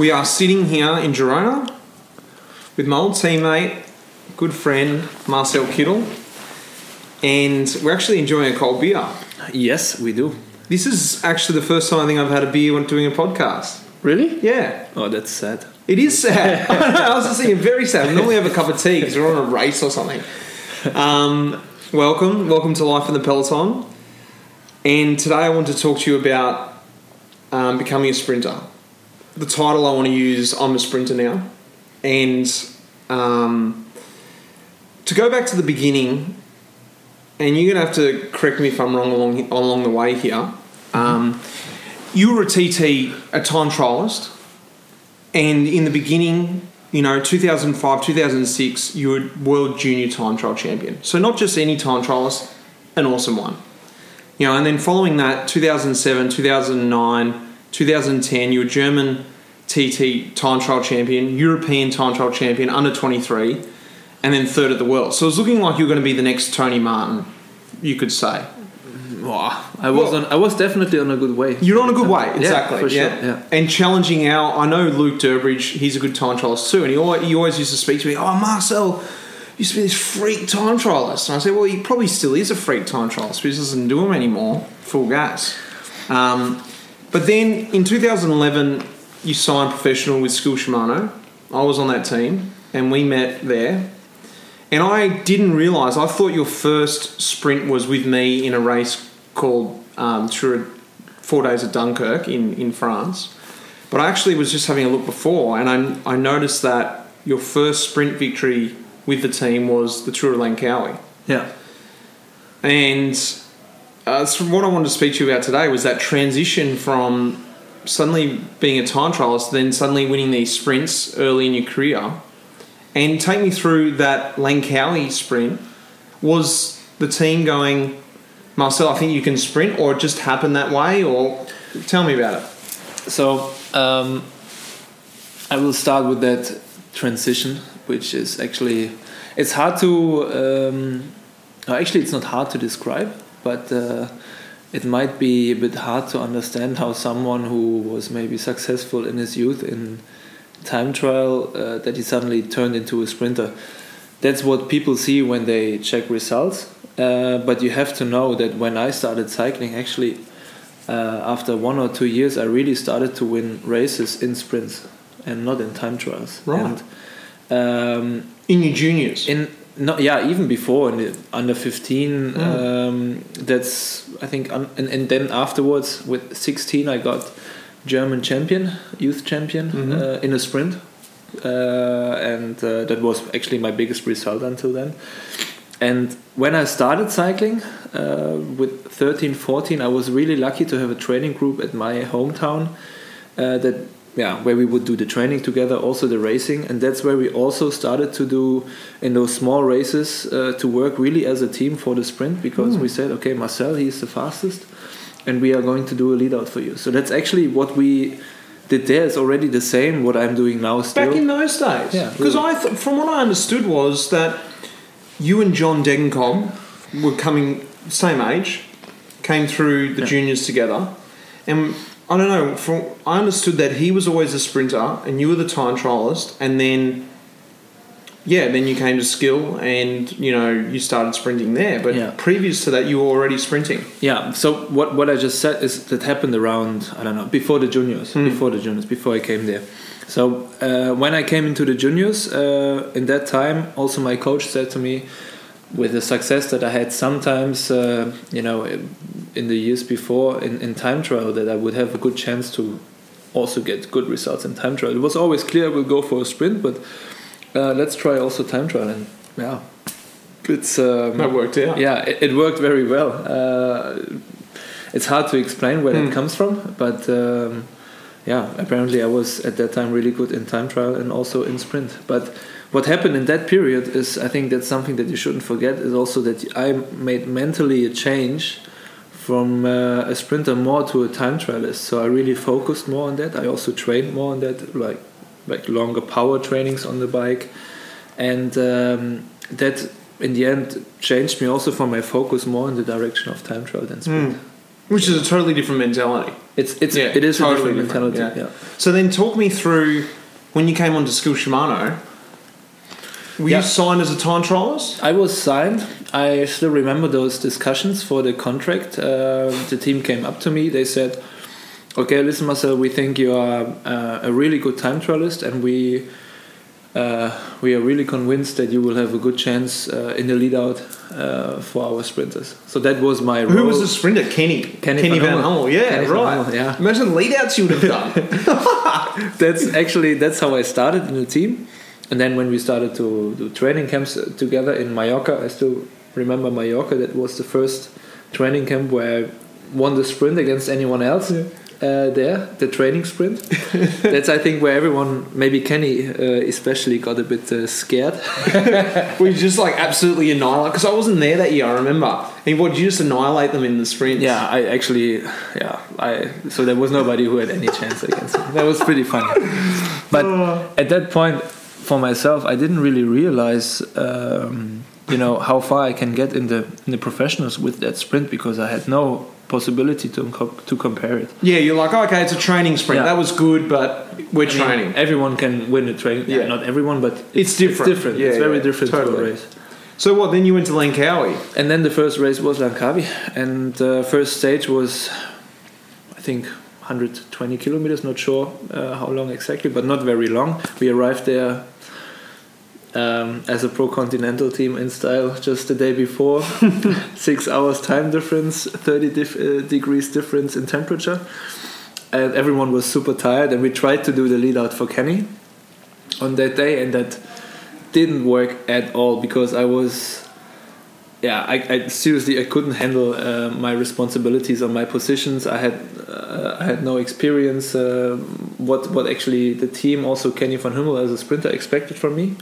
We are sitting here in Girona with my old teammate, good friend Marcel Kittel, and we're actually enjoying a cold beer. Yes, we do. This is actually the first time I think I've had a beer when doing a podcast. Really? Yeah, Oh, that's sad. it is sad. I, was just thinking, very sad. We normally have a cup of tea because we're on a race or something. Um, welcome, welcome to Life in the Peloton. And today I want to talk to you about um, becoming a sprinter. The title I want to use, I'm a sprinter now. And um, to go back to the beginning, and you're going to have to correct me if I'm wrong along, along the way here. Um, you were a TT, a time trialist, and in the beginning, you know, 2005, 2006, you were world junior time trial champion. So not just any time trialist, an awesome one. You know, and then following that, 2007, 2009, 2010, you were German TT time trial champion, European time trial champion, under 23, and then third at the world. So it was looking like you were going to be the next Tony Martin, you could say. I was Well- on. I was definitely on a good way. You're on a good way, Yeah, exactly. for sure, yeah. yeah. And challenging our, I know Luke Durbridge, he's a good time trialist too, and he always, he always used to speak to me, oh, Marcel used to be this freak time trialist. And I said, well, he probably still is a freak time trialist, but he doesn't do them anymore, full gas. Um, but then in 2011, you signed professional with Skil Shimano. I was on that team, and we met there. And I didn't realise, I thought your first sprint was with me in a race called um, Tour Four Days of Dunkirk in, in France. But I actually was just having a look before, and I, I noticed that your first sprint victory with the team was the Tour of Langkawi. Yeah. And uh, so what I wanted to speak to you about today was that transition from suddenly being a time trialist, then suddenly winning these sprints early in your career. And take me through that Langkawi sprint. Was the team going, Marcel, I think you can sprint, or it just happened that way? Or tell me about it. So um, I will start with that transition, which is actually it's hard to. Um, actually, it's not hard to describe, but uh, it might be a bit hard to understand how someone who was maybe successful in his youth in time trial uh, that he suddenly turned into a sprinter. That's what people see when they check results. Uh, but you have to know that when I started cycling, actually, uh, after one or two years, I really started to win races in sprints and not in time trials. Right. And, um, In your juniors? in no, yeah, even before in the under fifteen, Mm. um, that's I think, un, and, and then afterwards with sixteen, I got German champion, youth champion Mhm. uh, in a sprint, uh, and uh, that was actually my biggest result until then. And when I started cycling uh, with 13, 14, I was really lucky to have a training group at my hometown uh, that yeah where we would do the training together also the racing. And that's where we also started to do in those small races uh, to work really as a team for the sprint. Because we said okay Marcel he's the fastest and we are going to do a lead out for you. So that's actually what we did there. Is already the same what I'm doing now still. Back in those days, Yeah, because really. I, th- from what I understood, was that you and John Degenkolb were coming same age, came through the Yeah. juniors together, and I don't know. From I understood that he was always a sprinter, and you were the time trialist, and then yeah, then you came to Skil, and you know you started sprinting there. But Yeah. previous to that, you were already sprinting. Yeah. So what what I just said is that happened around I don't know before the juniors, Hmm. before the juniors, before I came there. So uh, when I came into the juniors, uh, in that time, also my coach said to me, with the success that I had sometimes, uh, you know, in the years before in, in time trial, that I would have a good chance to also get good results in time trial. It was always clear I will go for a sprint, but uh, let's try also time trial. And yeah, it's um, That worked out. yeah, it, it worked very well. Uh, it's hard to explain where Hmm. it comes from, but um, yeah, apparently I was at that time really good in time trial and also in sprint. But what happened in that period is, I think that's something that you shouldn't forget, is also that I made mentally a change from uh, a sprinter more to a time trialist. So I really focused more on that. I also trained more on that, like like longer power trainings on the bike, and um, that in the end changed me also from my focus more in the direction of time trial than sprint. Mm. Which is a totally different mentality. It's it's Yeah, it is totally a different different, mentality. yeah. Yeah. So then, talk me through when you came onto Skil Shimano. Were Yeah. you signed as a time trialist? I was signed. I still remember those discussions for the contract. Uh, the team came up to me. They said, "Okay, listen, Marcel. We think you are uh, a really good time trialist, and we uh, we are really convinced that you will have a good chance uh, in the lead out uh, for our sprinters." So that was my role. Who was the sprinter? Kenny. Kenny Kenny van Van Hummel. Hummel. Yeah, Kenny right. Hummel, yeah. Imagine the lead outs you would have done. that's actually that's how I started in the team, and then when we started to do training camps uh, together in Mallorca, I still remember Mallorca. That was the first training camp where I won the sprint against anyone else. Uh, there, the training sprint. That's I think where everyone, maybe Kenny uh, especially, got a bit uh, scared. we just like absolutely annihilate. Because I wasn't there that year. I remember. And what? Did you just annihilate them in the sprint? Yeah, I actually, yeah, I so there was nobody who had any chance against him. That was pretty funny. But at that point, for myself, I didn't really realize, um, you know, how far I can get in the in the professionals with that sprint because I had no possibility to to compare it. Yeah, you're like, okay, it's a training sprint. Yeah. That was good, but we're I mean, training. everyone can win a training. Yeah. Yeah. not everyone, but It's different. It's different. Yeah, it's very yeah, different to totally. a race. So what? Then you went to Langkawi. And then the first race was Langkawi, and the first stage was, I think, 120 kilometers. Not sure uh, how long exactly, but not very long. We arrived there um, as a pro continental team in style just the day before. Six hours time difference, 30 dif- uh, degrees difference in temperature, and everyone was super tired. And we tried to do the lead out for Kenny on that day, and that didn't work at all because I was yeah I, I seriously I couldn't handle uh, my responsibilities or my positions. I had uh, I had no experience uh, what what actually the team also Kenny van Hummel as a sprinter expected from me.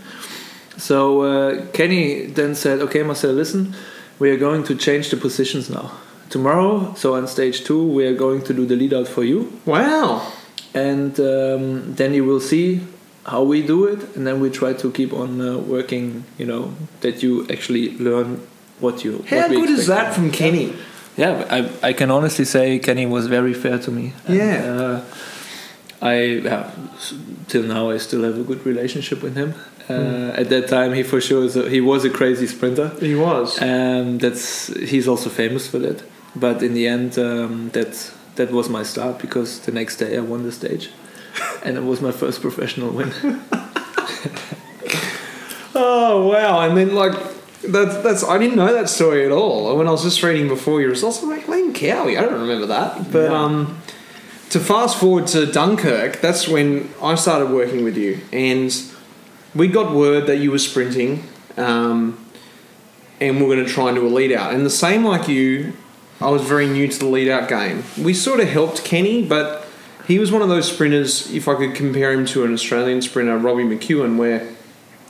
So uh, Kenny then said okay Marcel listen we are going to change the positions now. Tomorrow so on stage two we are going to do the lead out for you. Wow. and um, then you will see how we do it and then we try to keep on uh, working you know that you actually learn what you How what good is that from Kenny? yeah I, I can honestly say kenny was very fair to me And, Yeah. uh, i yeah, till now i still have a good relationship with him uh, Hmm. at that time he for sure was a, he was a crazy sprinter He was. um, that's he's also famous for that but in the end um, that that was my start because the next day i won the stage and it was my first professional win Oh wow! And then like that's that's I didn't know that story at all. When I was just reading before your results, I'm like Cowie. I don't remember that. But Yeah. um, to fast forward to Dunkirk, that's when I started working with you, and we got word that you were sprinting, um, and we're going to try and do a lead out. And the same like you, I was very new to the lead out game. We sort of helped Kenny, but he was one of those sprinters. If I could compare him to an Australian sprinter, Robbie McEwen, where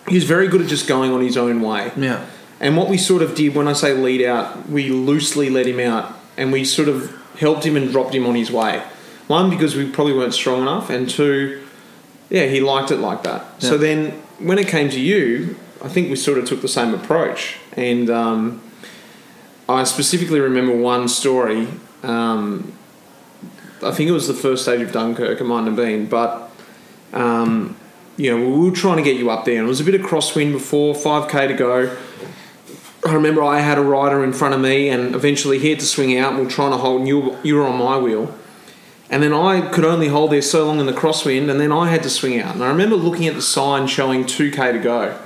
he was very good at just going on his own way. yeah And what we sort of did when I say lead out, we loosely let him out and we sort of helped him and dropped him on his way. One, because we probably weren't strong enough, and two, yeah, he liked it like that. So then when it came to you, I think we sort of took the same approach. And um, I specifically remember one story. Um, I think it was the first stage of Dunkirk, it mightn't have been, but um, you know, we were trying to get you up there, and it was a bit of crosswind before 5k to go. I remember I had a rider in front of me, and eventually he had to swing out. And We're trying to hold, and you, you were on my wheel, and then I could only hold there so long in the crosswind, and then I had to swing out. And I remember looking at the sign showing 2k to go.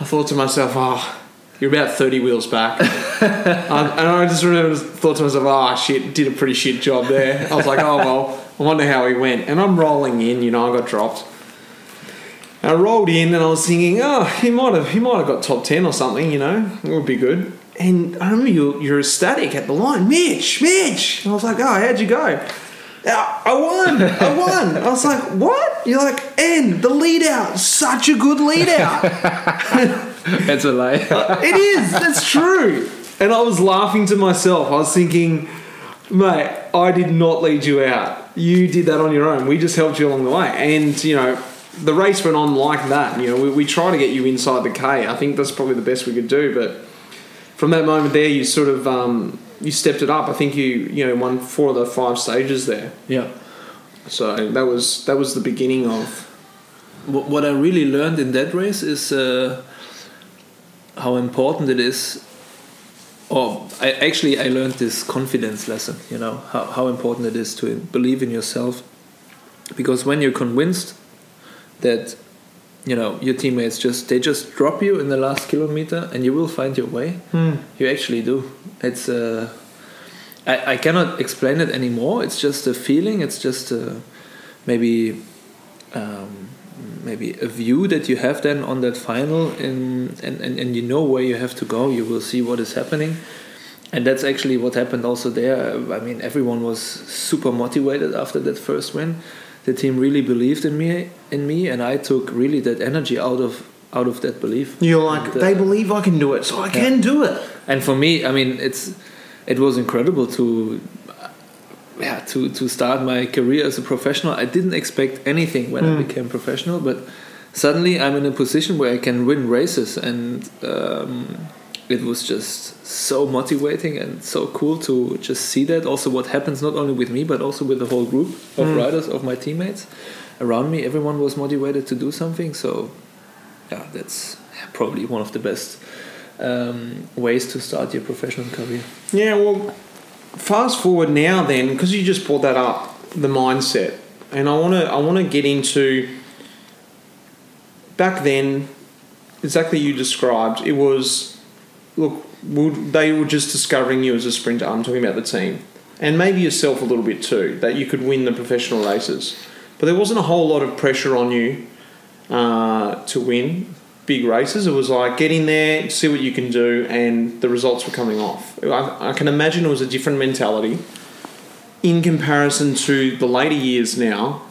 I thought to myself, oh, you're about 30 wheels back. um, and I just remember thought to myself, oh shit, did a pretty shit job there. I was like, oh well, I wonder how he went. And I'm rolling in, you know, I got dropped. And I rolled in and I was thinking, oh, he might have he might have got top ten or something, you know, it would be good. And I remember you you're ecstatic at the line, Mitch, Mitch. And I was like, oh, how'd you go? I won, I won. I was like, what? You're like, and the lead out, such a good lead out. that's a lie uh, it is. That's true. And I was laughing to myself. I was thinking, mate, I did not lead you out. You did that on your own. We just helped you along the way. And, you know, the race went on like that. You know, we, we try to get you inside the K. I think that's probably the best we could do. But from that moment there, you sort of, um, you stepped it up. I think you you know won four of the five stages there. Yeah. So that was that was the beginning of. What what I really learned in that race is uh, how important it is. Or I actually I learned this confidence lesson. You know how how important it is to believe in yourself, because when you're convinced that you know your teammates just they just drop you in the last kilometer and you will find your way. You actually do. It's uh I, I cannot explain it anymore. It's just a feeling. It's just a, maybe um, maybe a view that you have then on that final in and, and, and you know where you have to go. You will see what is happening. And that's actually what happened also there. I mean everyone was super motivated after that first win the team really believed in me in me and I took really that energy out of out of that belief. You're like And, uh, they believe I can do it, so I can do it. And for me, I mean, it's it was incredible to yeah to to start my career as a professional. I didn't expect anything when I became professional, but suddenly I'm in a position where I can win races, and um, it was just so motivating and so cool to just see that. Also, what happens not only with me but also with the whole group of riders of my teammates around me. Everyone was motivated to do something. So, yeah, that's probably one of the best um, ways to start your professional career. Yeah, well, fast forward now then, because you just brought that up, the mindset, and I want to I want to get into back then, exactly you described. It was look, they were just discovering you as a sprinter. I'm talking about the team, and maybe yourself a little bit too, that you could win the professional races, but there wasn't a whole lot of pressure on you uh, to win big races. It was like get in there, see what you can do, and the results were coming off. I, I can imagine it was a different mentality in comparison to the later years now,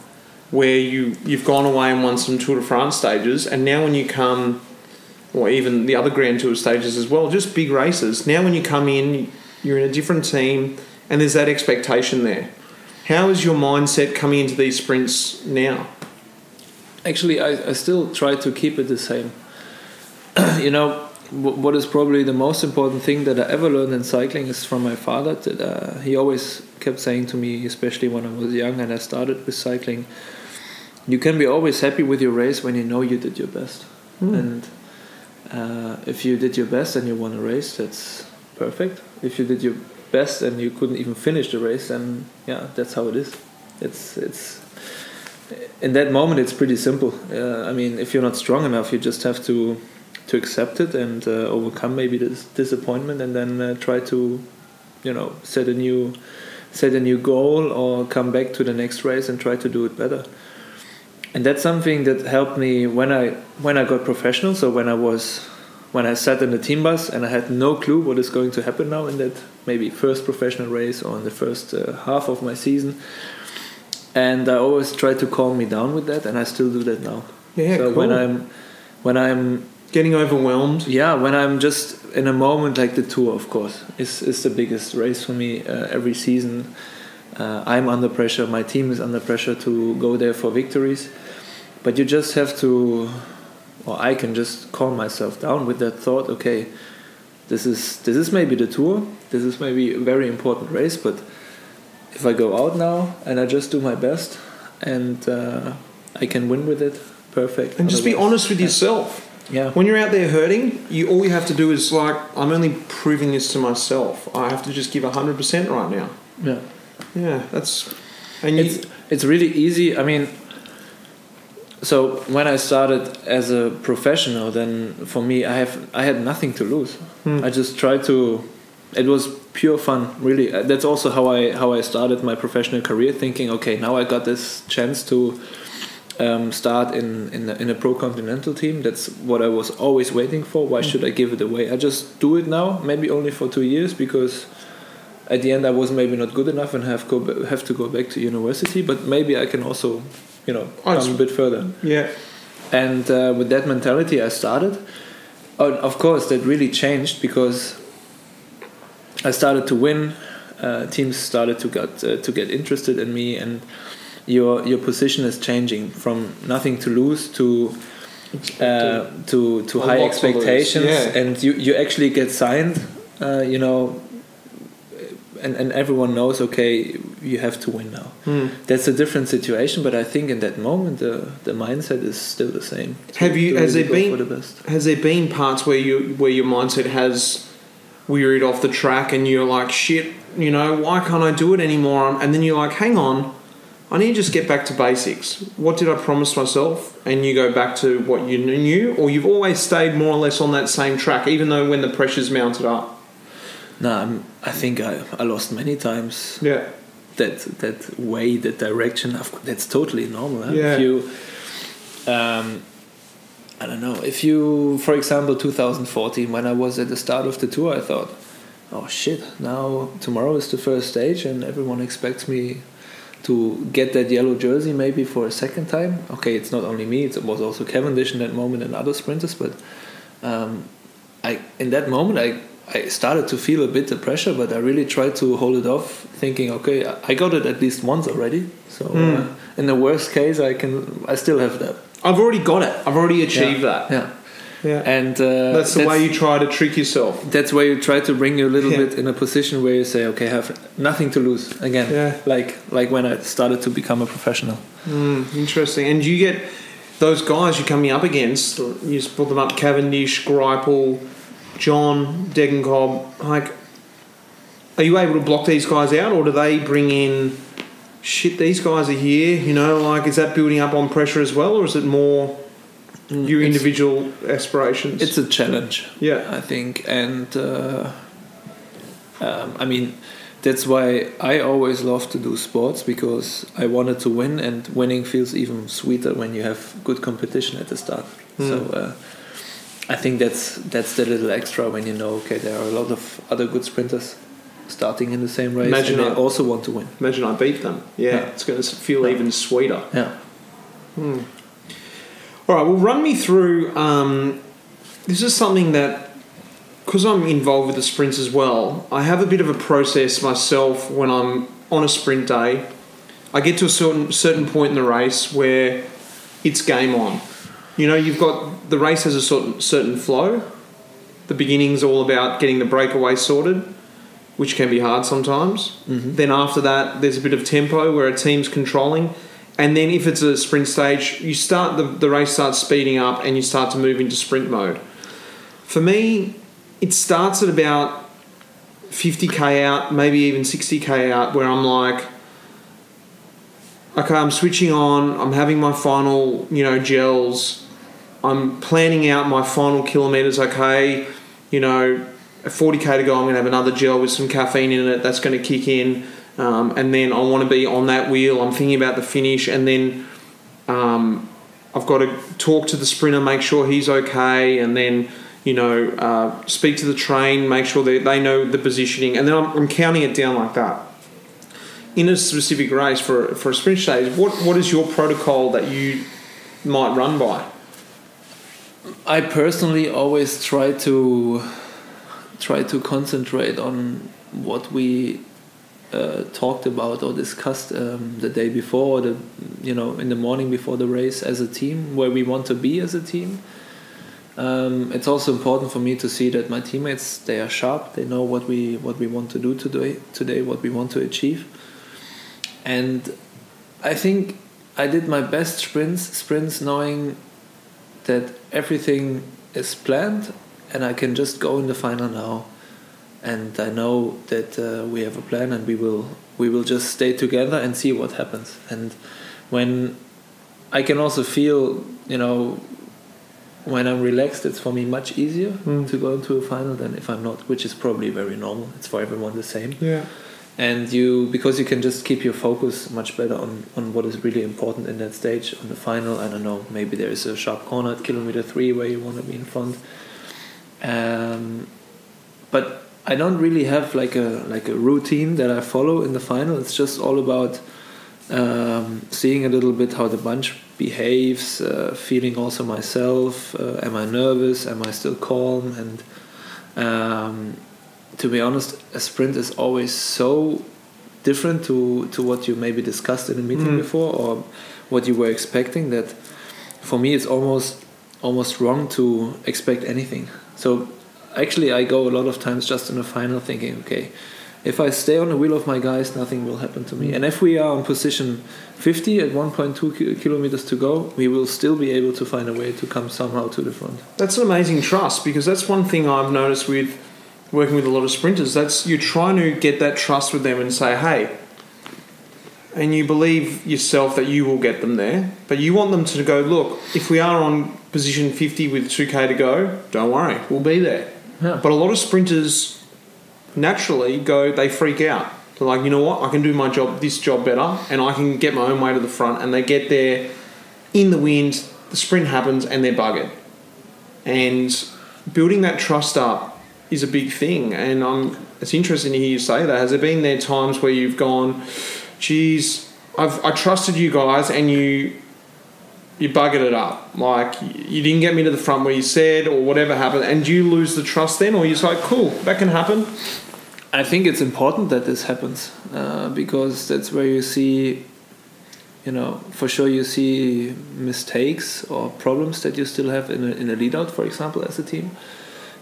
where you you've gone away and won some Tour de France stages, and now when you come, or even the other Grand Tour stages as well, just big races. Now when you come in, you're in a different team, and there's that expectation there. How is your mindset coming into these sprints now? Actually, I, I still try to keep it the same. you know, w- what is probably the most important thing that I ever learned in cycling is from my father. That uh, he always kept saying to me, especially when I was young and I started with cycling, you can be always happy with your race when you know you did your best. And uh, if you did your best and you won a race, that's perfect. If you did your best and you couldn't even finish the race, then yeah, that's how it is. It's it's in that moment it's pretty simple. Uh, I mean, if you're not strong enough, you just have to to accept it and uh, overcome maybe this disappointment, and then uh, try to, you know, set a new set a new goal or come back to the next race and try to do it better. And that's something that helped me when I when I got professional. So when I was when I sat in the team bus and I had no clue what is going to happen now in that maybe first professional race or in the first uh, half of my season. And I always try to calm me down with that, and I still do that now. Yeah, so when I'm when I'm Getting overwhelmed. yeah when I'm just in a moment like the tour, of course, is is the biggest race for me uh, every season. Uh, I'm under pressure. My team is under pressure to go there for victories, but you just have to, or I can just calm myself down with that thought. Okay, this is this is maybe the tour. This is maybe a very important race, but if I go out now and I just do my best and uh, I can win with it, perfect. And just be honest with yourself. Yeah. When you're out there hurting, you all you have to do is like, I'm only proving this to myself. I have to just give hundred percent right now. Yeah. Yeah, that's and you, It's it's really easy. I mean, so when I started as a professional, then for me, I have I had nothing to lose. Hmm. I just tried to. It was pure fun, really. Uh, That's also how I how I started my professional career, thinking, okay, now I got this chance to um, start in in a, in a pro continental team. That's what I was always waiting for. Why should I give it away? I just do it now, maybe only for two years, because at the end I was maybe not good enough and have go have to go back to university. But maybe I can also, you know, Oh, come a bit further. yeah, And uh, with that mentality, I started. Oh, of course, that really changed because I started to win. Uh, teams started to get uh, to get interested in me, and your your position is changing from nothing to lose to uh, to to high to lose, expectations, yeah. and you you actually get signed. Uh, you know, and, and everyone knows okay you have to win now Hmm. that's a different situation but i think in that moment the the mindset is still the same to- Have you- has really there been- the Has there been parts where you where your mindset has wearied off the track and you're like, shit, you know, why can't I do it anymore? And then you're like, hang on, I need to just get back to basics. What did I promise myself? And you go back to what you knew, or you've always stayed more or less on that same track, even though when the pressure's mounted up. No I'm, i think I, I lost many times Yeah. that that way, that direction. That's totally normal. Huh? Yeah. If you, um, I don't know. If you, for example, 2014, when I was at the start of the tour, I thought, oh shit, now tomorrow is the first stage, and everyone expects me to get that yellow jersey maybe for a second time. Okay, it's not only me; it was also Cavendish in that moment and other sprinters. But um, I, in that moment, I I started to feel a bit the pressure, but I really tried to hold it off, thinking, okay, I got it at least once already. So Mm. uh, in the worst case, I can, I still have that. I've already got it. I've already achieved yeah. that. Yeah, Yeah. and uh, that's the way you try to trick yourself. That's where you try to bring you a little Yeah. bit in a position where you say, okay, I have nothing to lose again. Yeah. Like like when I started to become a professional. Mm, interesting. And you get those guys you're coming up against. You just put them up: Cavendish, Greipel, John, Degenkolb. Like, are you able to block these guys out, or do they bring in? Shit, these guys are here. You know, like, is that building up on pressure as well, or is it more your It's- individual aspirations? It's a challenge. yeah, I think, and uh, um, I mean, that's why I always love to do sports because I wanted to win, and winning feels even sweeter when you have good competition at the start. Mm. So uh, I think that's that's the little extra when you know, okay, there are a lot of other good sprinters starting in the same race, Imagine and they I- also want to win. imagine I beat them. Yeah, Yeah. it's going to feel even sweeter. Yeah. hmm. All right, well, run me through. Um, this is something that, because I'm involved with the sprints as well, I have a bit of a process myself when I'm on a sprint day. I get to a certain certain point in the race where it's game on. You know, you've got the race has a certain certain flow. The beginning's all about getting the breakaway sorted, which can be hard sometimes. Mm-hmm. Then after that, there's a bit of tempo where a team's controlling. And then if it's a sprint stage, you start the, the race starts speeding up and you start to move into sprint mode. For me, it starts at about 50k out, maybe even 60k out, where I'm like, okay, I'm switching on, I'm having my final, you know, gels, I'm planning out my final kilometers, okay, you know, 40k to go, I'm going to have another gel with some caffeine in it, that's going to kick in. Um, and then I want to be on that wheel. I'm thinking about the finish, and then um, I've got to talk to the sprinter, make sure he's okay, and then you know uh, speak to the train, make sure that they know the positioning, and then I'm, I'm counting it down like that. In a specific race for for a sprint stage, what what is your protocol that you might run by? I personally always try to try to concentrate on what we uh, talked about or discussed um, the day before, the you know in the morning before the race as a team, where we want to be as a team. Um, it's also important for me to see that my teammates they are sharp. They know what we what we want to do today. Today, what we want to achieve, and I think I did my best sprints. Sprints knowing that everything is planned and I can just go in the final now and I know that uh, we have a plan and we will we will just stay together and see what happens and when I can also feel you know when I'm relaxed it's for me much easier Mm. to go into a final than if I'm not which is probably very normal it's for everyone the same Yeah. And you because you can just keep your focus much better on, on what is really important in that stage on the final i don't know maybe there is a sharp corner at kilometer three where you want to be in front. Um, but i don't really have like a like a routine that i follow in the final. It's just all about um, seeing a little bit how the bunch behaves uh, feeling also myself uh, am i nervous? Am i still calm? And um, to be honest, a sprint is always so different to, to what you maybe discussed in a meeting Mm. before or what you were expecting that for me it's almost almost wrong to expect anything. So actually I go a lot of times just in the final thinking, okay, if I stay on the wheel of my guys, nothing will happen to me. And if we are on position 50 at 1.2 kilometers to go, we will still be able to find a way to come somehow to the front. That's an amazing trust because that's one thing I've noticed with working with a lot of sprinters. That's you're trying to get that trust with them and say, hey, and you believe yourself that you will get them there, but you want them to go, look, if we are on position 50 with 2k to go, don't worry, we'll be there. Yeah. But a lot of sprinters naturally go, they freak out. They're like, you know what, I can do my job, this job better, and I can get my own way to the front. And they get there in the wind, the sprint happens, and they're buggered. And building that trust up is a big thing. And um, it's interesting to hear you say that. Has there been there times where you've gone, geez, I've, I trusted you guys, and you you buggered it up. Like you didn't get me to the front where you said, or whatever happened, and you lose the trust then, or you're like, cool, that can happen. I think it's important that this happens uh, because that's where you see, you know, for sure you see mistakes or problems that you still have in a, in a lead out, for example, as a team.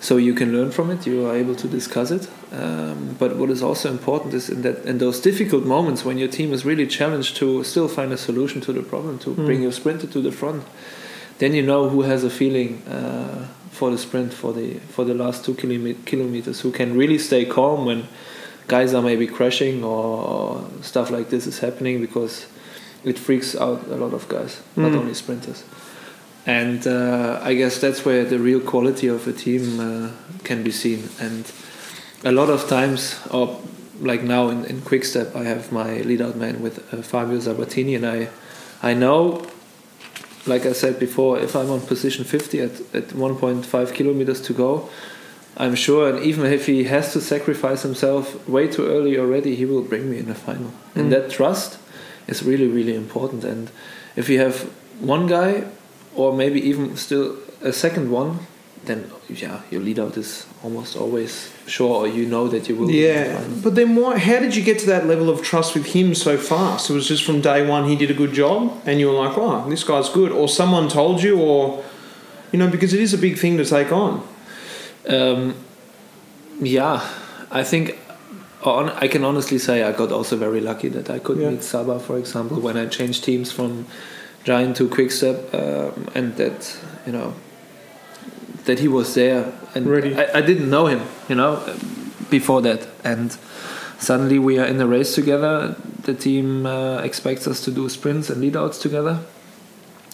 So you can learn from it. You are able to discuss it. Um, but what is also important is in that in those difficult moments when your team is really challenged to still find a solution to the problem, to bring your sprinter to the front, then you know who has a feeling uh, for the sprint for the for the last two kilome- kilometers, who can really stay calm when guys are maybe crashing or stuff like this is happening because it freaks out a lot of guys, not Mm. only sprinters. And uh, I guess that's where the real quality of a team uh, can be seen. And a lot of times, or like now in, in Quickstep, I have my lead out man with uh, Fabio Sabatini, and I, I know, like I said before, if I'm on position 50 at, at 1.5 kilometers to go, I'm sure, and even if he has to sacrifice himself way too early already, he will bring me in the final. Mm. And that trust is really, really important. And if you have one guy, or maybe even still a second one, then yeah, your lead out is almost always sure, or you know that you will. be in the Yeah, final. but then why? How did you get to that level of trust with him so fast? It was just from day one he did a good job, and you were like, "Wow, this guy's good," or someone told you, or you know, because it is a big thing to take on. Um, yeah, I think on, I can honestly say I got also very lucky that I could Yeah. meet Saba, for example, when I changed teams from Giant to Quickstep, um, and that you know that he was there, and Ready. I, I didn't know him, you know, before that, and suddenly we are in the race together. The team uh, expects us to do sprints and lead outs together,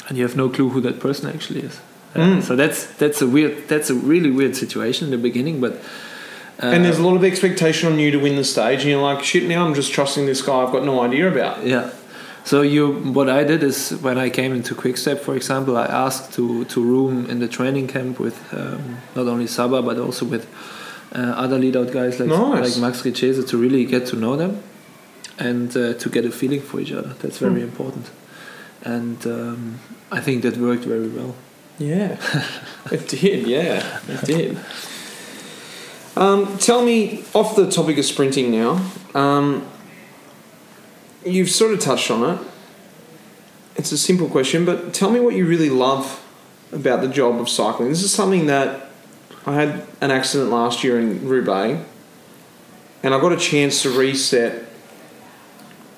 and you have no clue who that person actually is. Uh, Mm. so that's that's a weird, that's a really weird situation in the beginning, but. Uh, and there's a lot of expectation on you to win the stage, and you're like, "Shit, now I'm just trusting this guy I've got no idea about." Yeah. So you, what I did is when I came into Quickstep, for example, I asked to to room in the training camp with um, not only Saba but also with uh, other lead out guys like Nice. like Max Richeze to really get to know them and uh, to get a feeling for each other. That's very Hmm. important, and um, I think that worked very well. Yeah, it did. Yeah, it did. Um, tell me, off the topic of sprinting now, um, you've sort of touched on it. It's a simple question, but tell me what you really love about the job of cycling. This is something that I had an accident last year in Roubaix, and I got a chance to reset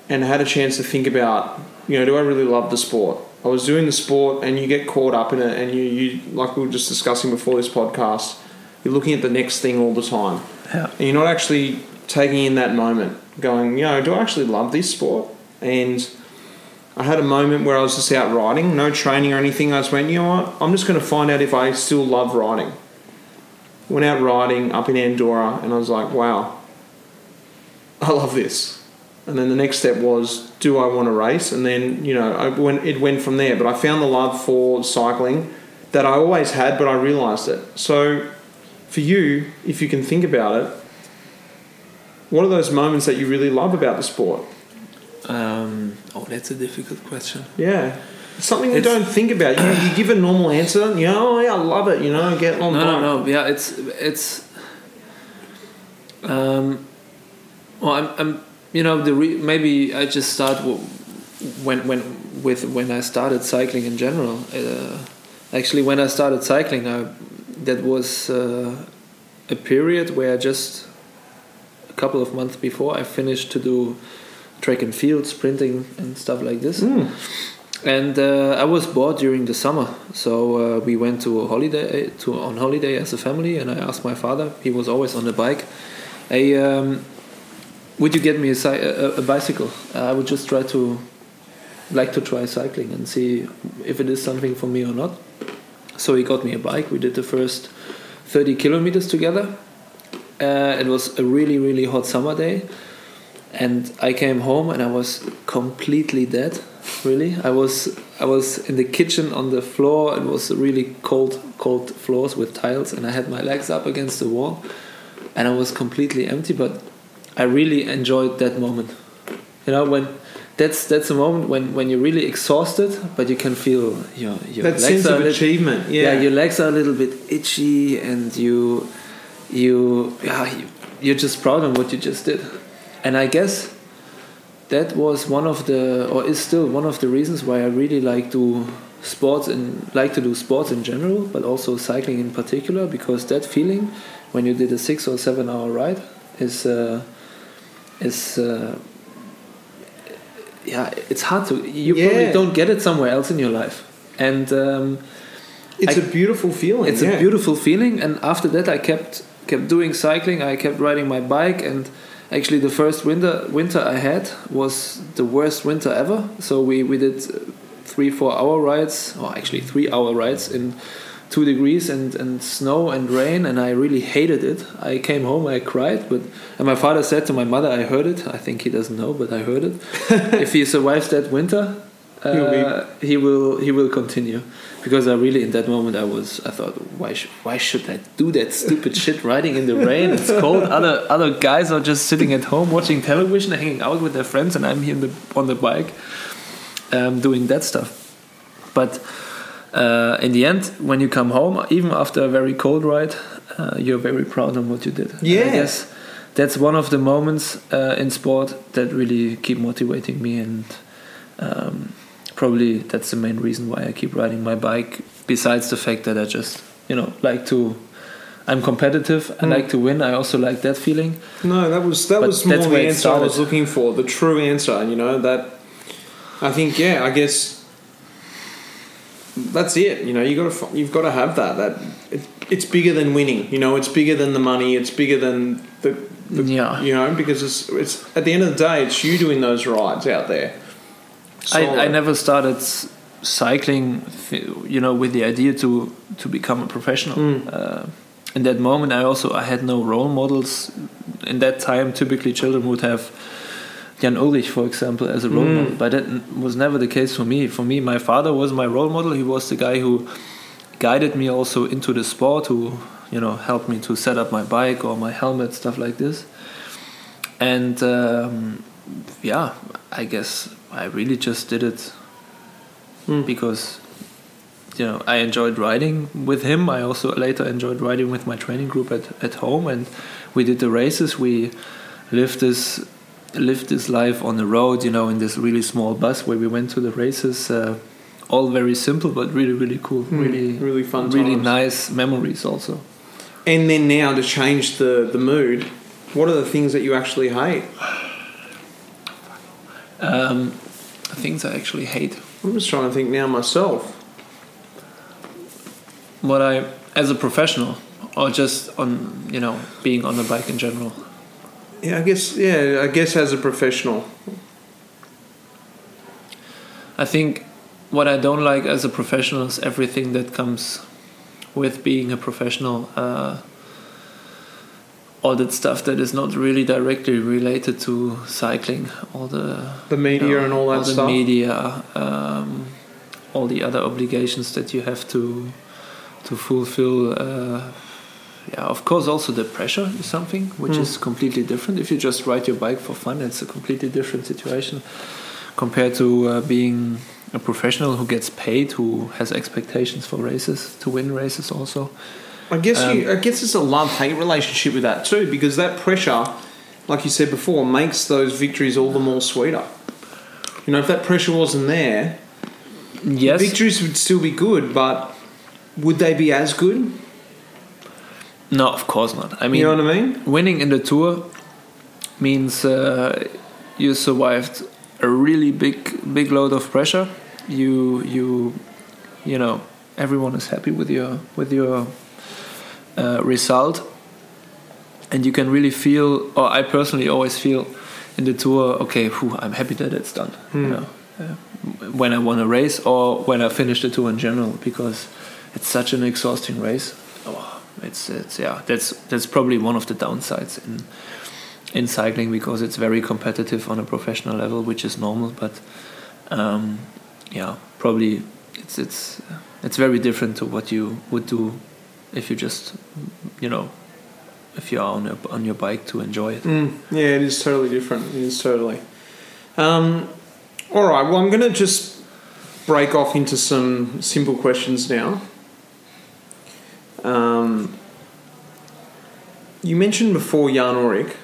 and had a chance to think about, you know, do I really love the sport? I was doing the sport, and you get caught up in it, and you, you like we were just discussing before this podcast, you're looking at the next thing all the time, Yeah. and you're not actually taking in that moment, going, you know, do I actually love this sport? And I had a moment where I was just out riding, no training or anything. I just went, you know what? I'm just going to find out if I still love riding. Went out riding up in Andorra, and I was like, wow, I love this. And then the next step was, do I want to race? And then you know, I went, it went from there. But I found the love for cycling that I always had, but I realised it. So, for you, if you can think about it, what are those moments that you really love about the sport? Um, oh, that's a difficult question. Yeah. It's something you don't think about. You, you give a normal answer, you know, oh yeah, I love it, you know, get on no, no, no. Yeah, it's it's. Um, well, I'm, I'm you know, the re- maybe I just start w- when when with when I started cycling in general. Uh, actually, when I started cycling, I, that was uh, a period where I just couple of months before, I finished to do track and field, sprinting, and stuff like this. Mm. And uh, I was bored during the summer, so uh, we went to a holiday to on holiday as a family, and I asked my father. He was always on the bike. Hey, um, would you get me a, a, a bicycle? I would just try to like to try cycling and see if it is something for me or not. So he got me a bike. We did the first 30 kilometers together. Uh, it was a really really hot summer day, and I came home and I was completely dead. Really, I was I was in the kitchen on the floor. It was really cold cold floors with tiles, and I had my legs up against the wall, and I was completely empty. But I really enjoyed that moment. You know when that's that's a moment when, when you're really exhausted, but you can feel your your That legs sense are of a little- achievement. Yeah. your legs are a little bit itchy, and you you yeah you, you're just proud of what you just did, and I guess that was one of the or is still one of the reasons why I really like to sports and like to do sports in general, but also cycling in particular, because that feeling when you did a six or seven hour ride is uh, is uh, yeah it's hard to you Yeah. probably don't get it somewhere else in your life, and. Um, it's I- a beautiful feeling. it's yeah. a beautiful feeling and after that i kept kept doing cycling i kept riding my bike and actually the first winter winter i had was the worst winter ever. So we we did three four hour rides or actually three hour rides in two degrees and and snow and rain and i really hated it. I came home i cried but and my father said to my mother i heard it. I think he doesn't know but i heard it. If he survives that winter uh, he will he will continue because I really in that moment I was I thought why sh- why should I do that stupid shit riding in the rain? It's cold. Other other guys are just sitting at home watching television hanging out with their friends and I'm here in the, on the bike um, doing that stuff. But uh, in the end when you come home even after a very cold ride uh, you're very proud of what you did. And Yeah. I guess that's one of the moments uh, in sport that really keep motivating me and um, probably that's the main reason why I keep riding my bike. Besides the fact that I just you know like to, I'm competitive. I Mm. like to win. I also like that feeling. No, that was that But was more the answer I was looking for. The true answer. You know that. I think yeah. I guess that's it. You know you got to you've got to have that. That it, it's bigger than winning. You know it's bigger than the money. It's bigger than the. the Yeah. You know because it's it's at the end of the day it's you doing those rides out there. I, I never started cycling, you know, with the idea to to become a professional. Mm. Uh, in that moment, I also I had no role models. In that time, typically children would have Jan Ullrich, for example, as a role Mm. model, but that was never the case for me. For me, my father was my role model. He was the guy who guided me also into the sport, who you know helped me to set up my bike or my helmet, stuff like this. And um, yeah, I guess I really just did it Mm. because you know I enjoyed riding with him. I also later enjoyed riding with my training group at, at home, and we did the races. We lived this lived this life on the road, you know, in this really small bus where we went to the races. Uh, all very simple, but really really cool. Mm. Really really fun. really times. nice memories also. And then now to change the the mood, what are the things that you actually hate? Um, things I actually hate. I'm just trying to think now myself. What I as a professional or just on you know being on the bike in general. Yeah, I guess. Yeah, I guess as a professional. I think what I don't like as a professional is everything that comes with being a professional. Uh, all that stuff that is not really directly related to cycling, all the The media you know, and all that all the stuff. media, um, all the other obligations that you have to to fulfill. Uh, yeah, of course, also the pressure is something which Mm. is completely different. If you just ride your bike for fun, it's a completely different situation compared to uh, being a professional who gets paid, who has expectations for races, to win races also. I guess Um, you. I guess it's a love hate relationship with that too, because that pressure, like you said before, makes those victories all the more sweeter. You know, if that pressure wasn't there, Yes, victories would still be good, but would they be as good? no, of course not. I mean, you know what I mean? winning in the tour means uh, you survived a really big big load of pressure. You you you know everyone is happy with your with your uh, result, and you can really feel. Or I personally always feel in the tour, okay, whew, I'm happy that it's done. You Hmm. know, uh, when I won a race or when I finish the tour in general, because it's such an exhausting race. Oh, it's it's yeah, that's that's probably one of the downsides in in cycling because it's very competitive on a professional level, which is normal. But um, yeah, probably it's it's it's very different to what you would do if you just you know if you are on a, on your bike to enjoy it. Mm, yeah, it is totally different. It is totally. Um, all right. Well, I'm going to just break off into some simple questions now. Um, you mentioned before Jan Ullrich,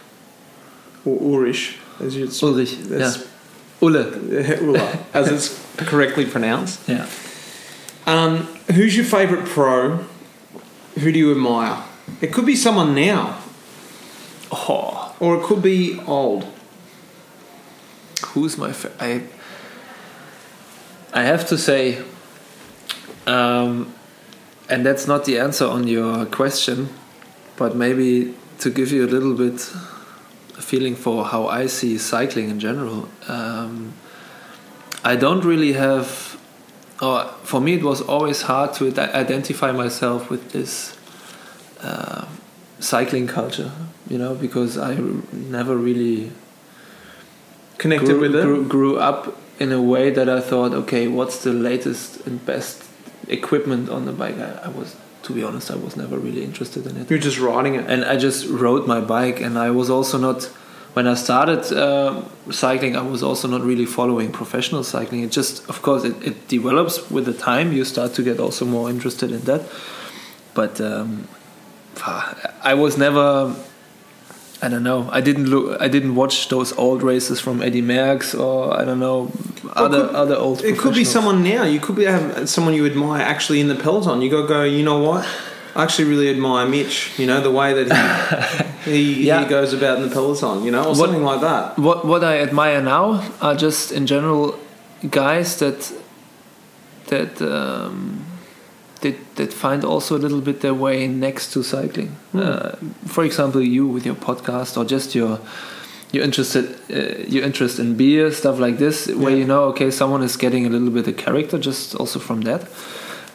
or Urish, as it's Ullrich, that's- yeah. Ulle. Ulla, as it's correctly pronounced. Yeah. Um, who's your favourite pro? Who do you admire? It could be someone now, Oh, or it could be old. who's my fa- I I have to say um, and that's not the answer on your question but maybe to give you a little bit a feeling for how I see cycling in general um, I don't really have or for me it was always hard to ide- identify myself with this uh, cycling culture you know because I never really Connected grew, with it. grew, grew up in a way that I thought, okay, what's the latest and best equipment on the bike? I, I was, to be honest, I was never really interested in it. You're just riding it. And I just rode my bike, and I was also not. When I started uh, cycling, I was also not really following professional cycling. It just, of course, it, it develops with the time. You start to get also more interested in that. But um, I was never I don't know. I didn't look. I didn't watch those old races from Eddie Merckx or I don't know other could- other old. It could be someone now. You could be have someone you admire actually in the peloton. You go go. You know what? I actually really admire Mitch. You know the way that he he, Yeah. he goes about in the peloton. You know, or What- something like that. What what I admire now are just in general guys that that um, that that find also a little bit their way next to cycling. Hmm. Uh, for example, you with your podcast or just your your interested uh, your interest in beer stuff like this, where Yeah. you know okay someone is getting a little bit of character just also from that.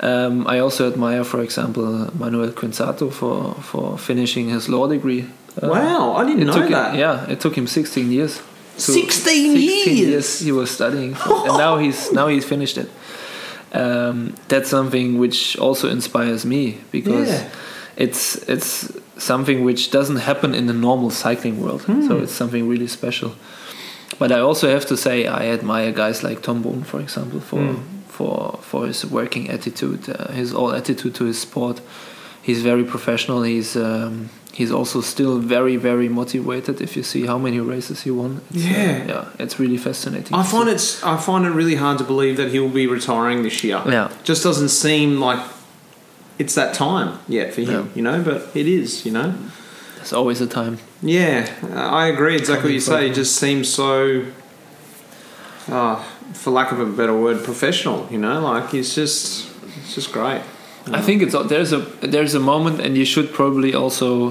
Um, I also admire, for example, Manuel Quinziato for for finishing his law degree. Uh, wow, I didn't know that. Him, yeah, it took him 16 years. to- 16 years? he was studying, for, and now he's now he's finished it. Um, that's something which also inspires me because Yeah. it's it's something which doesn't happen in the normal cycling world. Hmm. So it's something really special. But I also have to say I admire guys like Tom Boonen, for example, for Hmm. For for his working attitude, uh, his all attitude to his sport. He's very professional. He's um, he's also still very very motivated. If you see how many races he won, it's, uh, Yeah. yeah, it's really fascinating. I find it's I find it really hard to believe that he'll be retiring this year. Yeah. just doesn't seem like it's that time yet for him. Yeah. You know, but it is. You know. There's always a time. Yeah, I agree. Exactly what you Coming say. It just seems so, uh, for lack of a better word, professional. You know, like it's just, it's just great. I think it's there's a there's a moment, and you should probably also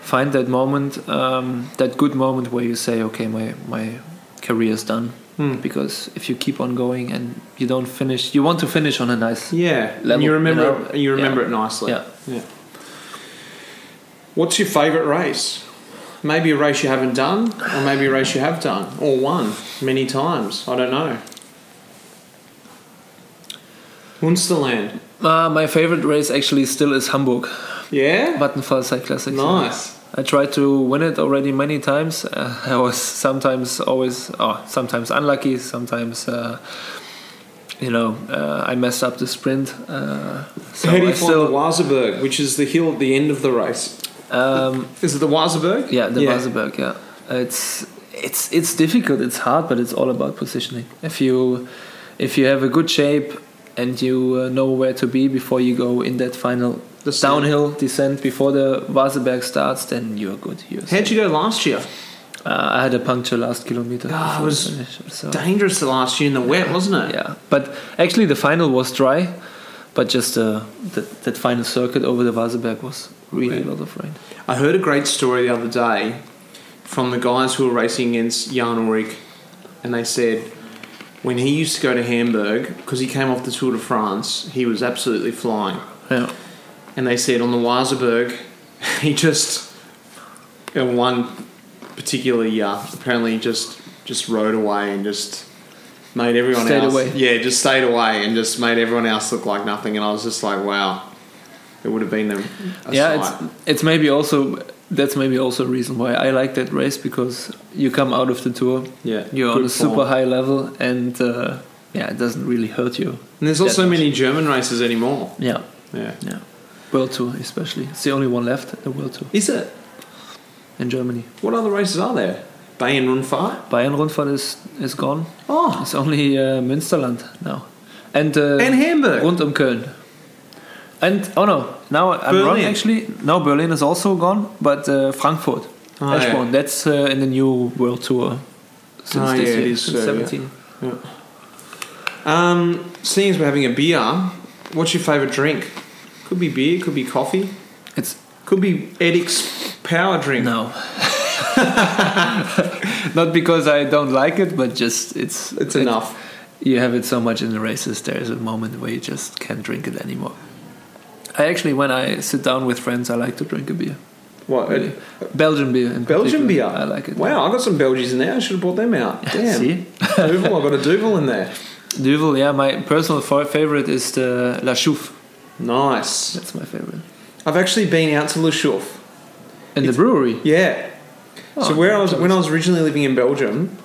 find that moment, um, that good moment where you say, okay, my my career's done. Hmm. Because if you keep on going and you don't finish, you want to finish on a nice. Yeah, Level, and you remember, you know? it, you remember Yeah. it nicely. Yeah. yeah. What's your favourite race? Maybe a race you haven't done, or maybe a race you have done, or won many times. I don't know. Munsterland. Uh, my favorite race actually still is Hamburg, Yeah. Vattenfall Cyclassics. nice. I tried to win it already many times. Uh, I was sometimes always, oh, sometimes unlucky, sometimes, uh, you know, uh, I messed up the sprint. Uh, so How do you I find the Waseberg, which is the hill at the end of the race? um, Is it the Waseberg? yeah, the Yeah. Waseberg, yeah. It's it's it's difficult. It's hard, but it's all about positioning. If you if you have a good shape and you uh, know where to be before you go in that final Descent. downhill descent before the Waseberg starts, then you're good. You're How'd you go last year? Uh, I had a puncture last kilometer. Ah, it was finish, so. Dangerous the last year in the wet, wasn't it? Yeah, but actually the final was dry, but just uh, that that final circuit over the Waseberg was really a lot of rain. I heard a great story the other day from the guys who were racing against Jan Ullrich, and they said when he used to go to Hamburg because he came off the Tour de France, he was absolutely flying. Yeah, And they said on the Waseberg, he just in one particular year apparently just just rode away and just made everyone Stayed else away. yeah just stayed away and just made everyone else look like nothing and I was just like wow it would have been a, a yeah. sight. It's it's maybe also that's maybe also a reason why I like that race because you come out of the tour, yeah you're on good a super form. high level, and uh, yeah, it doesn't really hurt you. And there's also much. many German races anymore. Yeah, Yeah. yeah. World Tour especially. It's the only one left. The World Tour Is it? in Germany. What other races are there? Bayern Rundfahrt? Bayern Rundfahrt is is gone. Oh. It's only uh, Münsterland now, and uh, And Hamburg. rund um Köln. And oh no, now I'm wrong Berlin. actually. No, Berlin is also gone, but uh, Frankfurt, Oh, Eschborn, that's uh, in the new World Tour since Oh, this yeah, year, is, since uh, yeah. 17. Um, seeing as we're having a beer, what's your favourite drink? Could be beer, could be coffee, It's could be Etixx power drink. no, not because I don't like it, but just it's It's it- enough. You have it so much in the races. There is a moment where you just can't drink it anymore. I actually, when I sit down with friends, I like to drink a beer. What? Uh, really. Belgian beer. Belgian beer? I like it. Wow, I got some Belgies in there. I should have brought them out. Damn. See? Duvel, I got a Duvel in there. Duvel, yeah, my personal fa- favorite is the La Chouffe. Nice. That's my favorite. I've actually been out to La Chouffe. In the brewery. Yeah. Oh, so Oh, where I was when I was originally living in Belgium,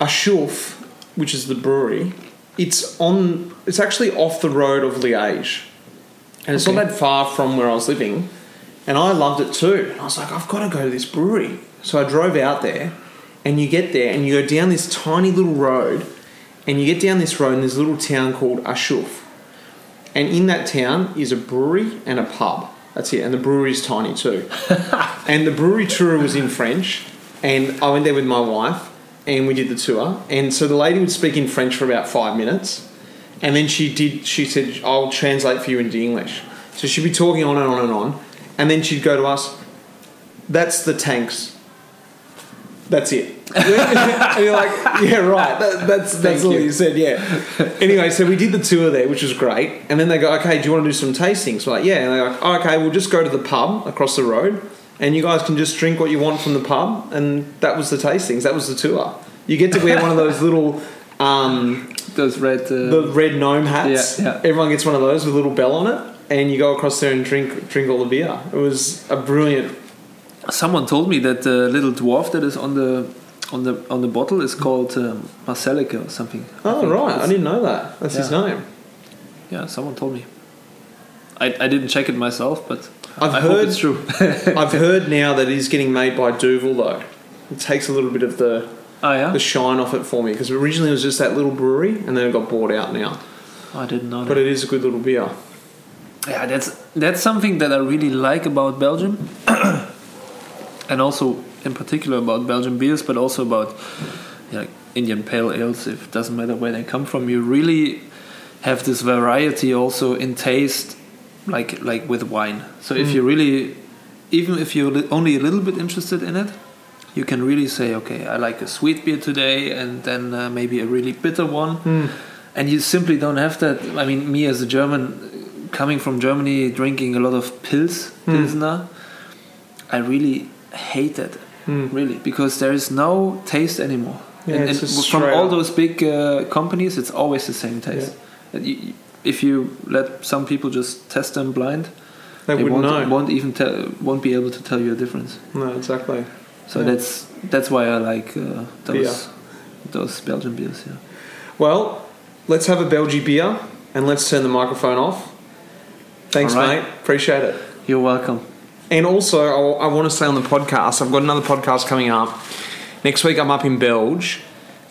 a Chouffe, which is the brewery, it's on. It's actually off the road of Liège, and it's Okay. not that far from where I was living, and I loved it too. And I was like, I've got to go to this brewery. So I drove out there, and you get there, and you go down this tiny little road, and you get down this road, and there's a little town called Achouffe, and in that town is a brewery and a pub. That's it, and the brewery is tiny too. and the brewery tour was in French, and I went there with my wife, and we did the tour. And so the lady would speak in French for about five minutes, and then she did. She said, "I'll translate for you into English." So she'd be talking on and on and on, and then she'd go to us. That's the tanks. That's it. and you're like, yeah, right. That, that's that's Thank all you. you said. Yeah. anyway, so we did the tour there, which was great. And then they go, okay, do you want to do some tastings? We're like, yeah. And they're like, oh, okay, we'll just go to the pub across the road, and you guys can just drink what you want from the pub. And that was the tastings. That was the tour. You get to wear one of those little. Um, Those red. Uh, the red gnome hats. Yeah, yeah. Everyone gets one of those with a little bell on it, and you go across there and drink drink all the beer. It was a brilliant. Someone told me that the little dwarf that is on the on the on the bottle is called um, Marcelica or something. Oh think. right, I didn't know that. That's his name. Yeah, someone told me. I, I didn't check it myself, but I've I heard- it's true. I've heard now that it is getting made by Duvel though. It takes a little bit of the oh yeah, the shine off it for me because originally it was just that little brewery and then it got bought out now. I didn't know But that. it is a good little beer. Yeah, that's that's something that I really like about Belgium, and also in particular about Belgian beers, but also about yeah, like Indian pale ales. If it doesn't matter where they come from, you really have this variety also in taste, like like with wine. So if Mm. you really, even if you're only a little bit interested in it, you can really say, okay, I like a sweet beer today, and then uh, maybe a really bitter one and you simply don't have that. I mean, me as a German, coming from Germany, drinking a lot of pils, Hmm. pilsner, I really hate that, Mm. really, because there is no taste anymore. Yeah, and, it's and from all those big uh, companies, it's always the same taste. And you, if you let some people just test them blind, They, wouldn't won't, know. won't even tell, won't be able to tell you a difference. No, exactly. So Yeah. that's that's why I like uh, Beer. those those Belgian beers. Yeah. Well, let's have a Belgian beer and let's turn the microphone off. Thanks, right. mate. Appreciate it. You're welcome. And also, I, I want to say on the podcast, I've got another podcast coming up. Next week, I'm up in Belge,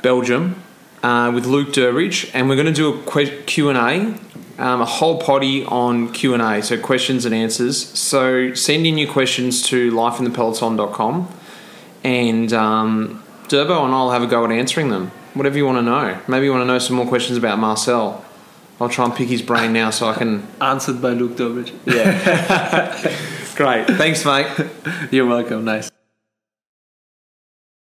Belgium, uh, with Luke Durbridge, and we're going to do a que- Q&A, um, a whole potty on Q&A, so questions and answers. So send in your questions to lifeinthepeloton.com, and um, Durbo and I'll have a go at answering them. Whatever you want to know. Maybe you want to know some more questions about Marcel. I'll try and pick his brain now so I can. Answered by Luke Durbridge. Yeah. Great. Thanks, mate. You're welcome. Nice.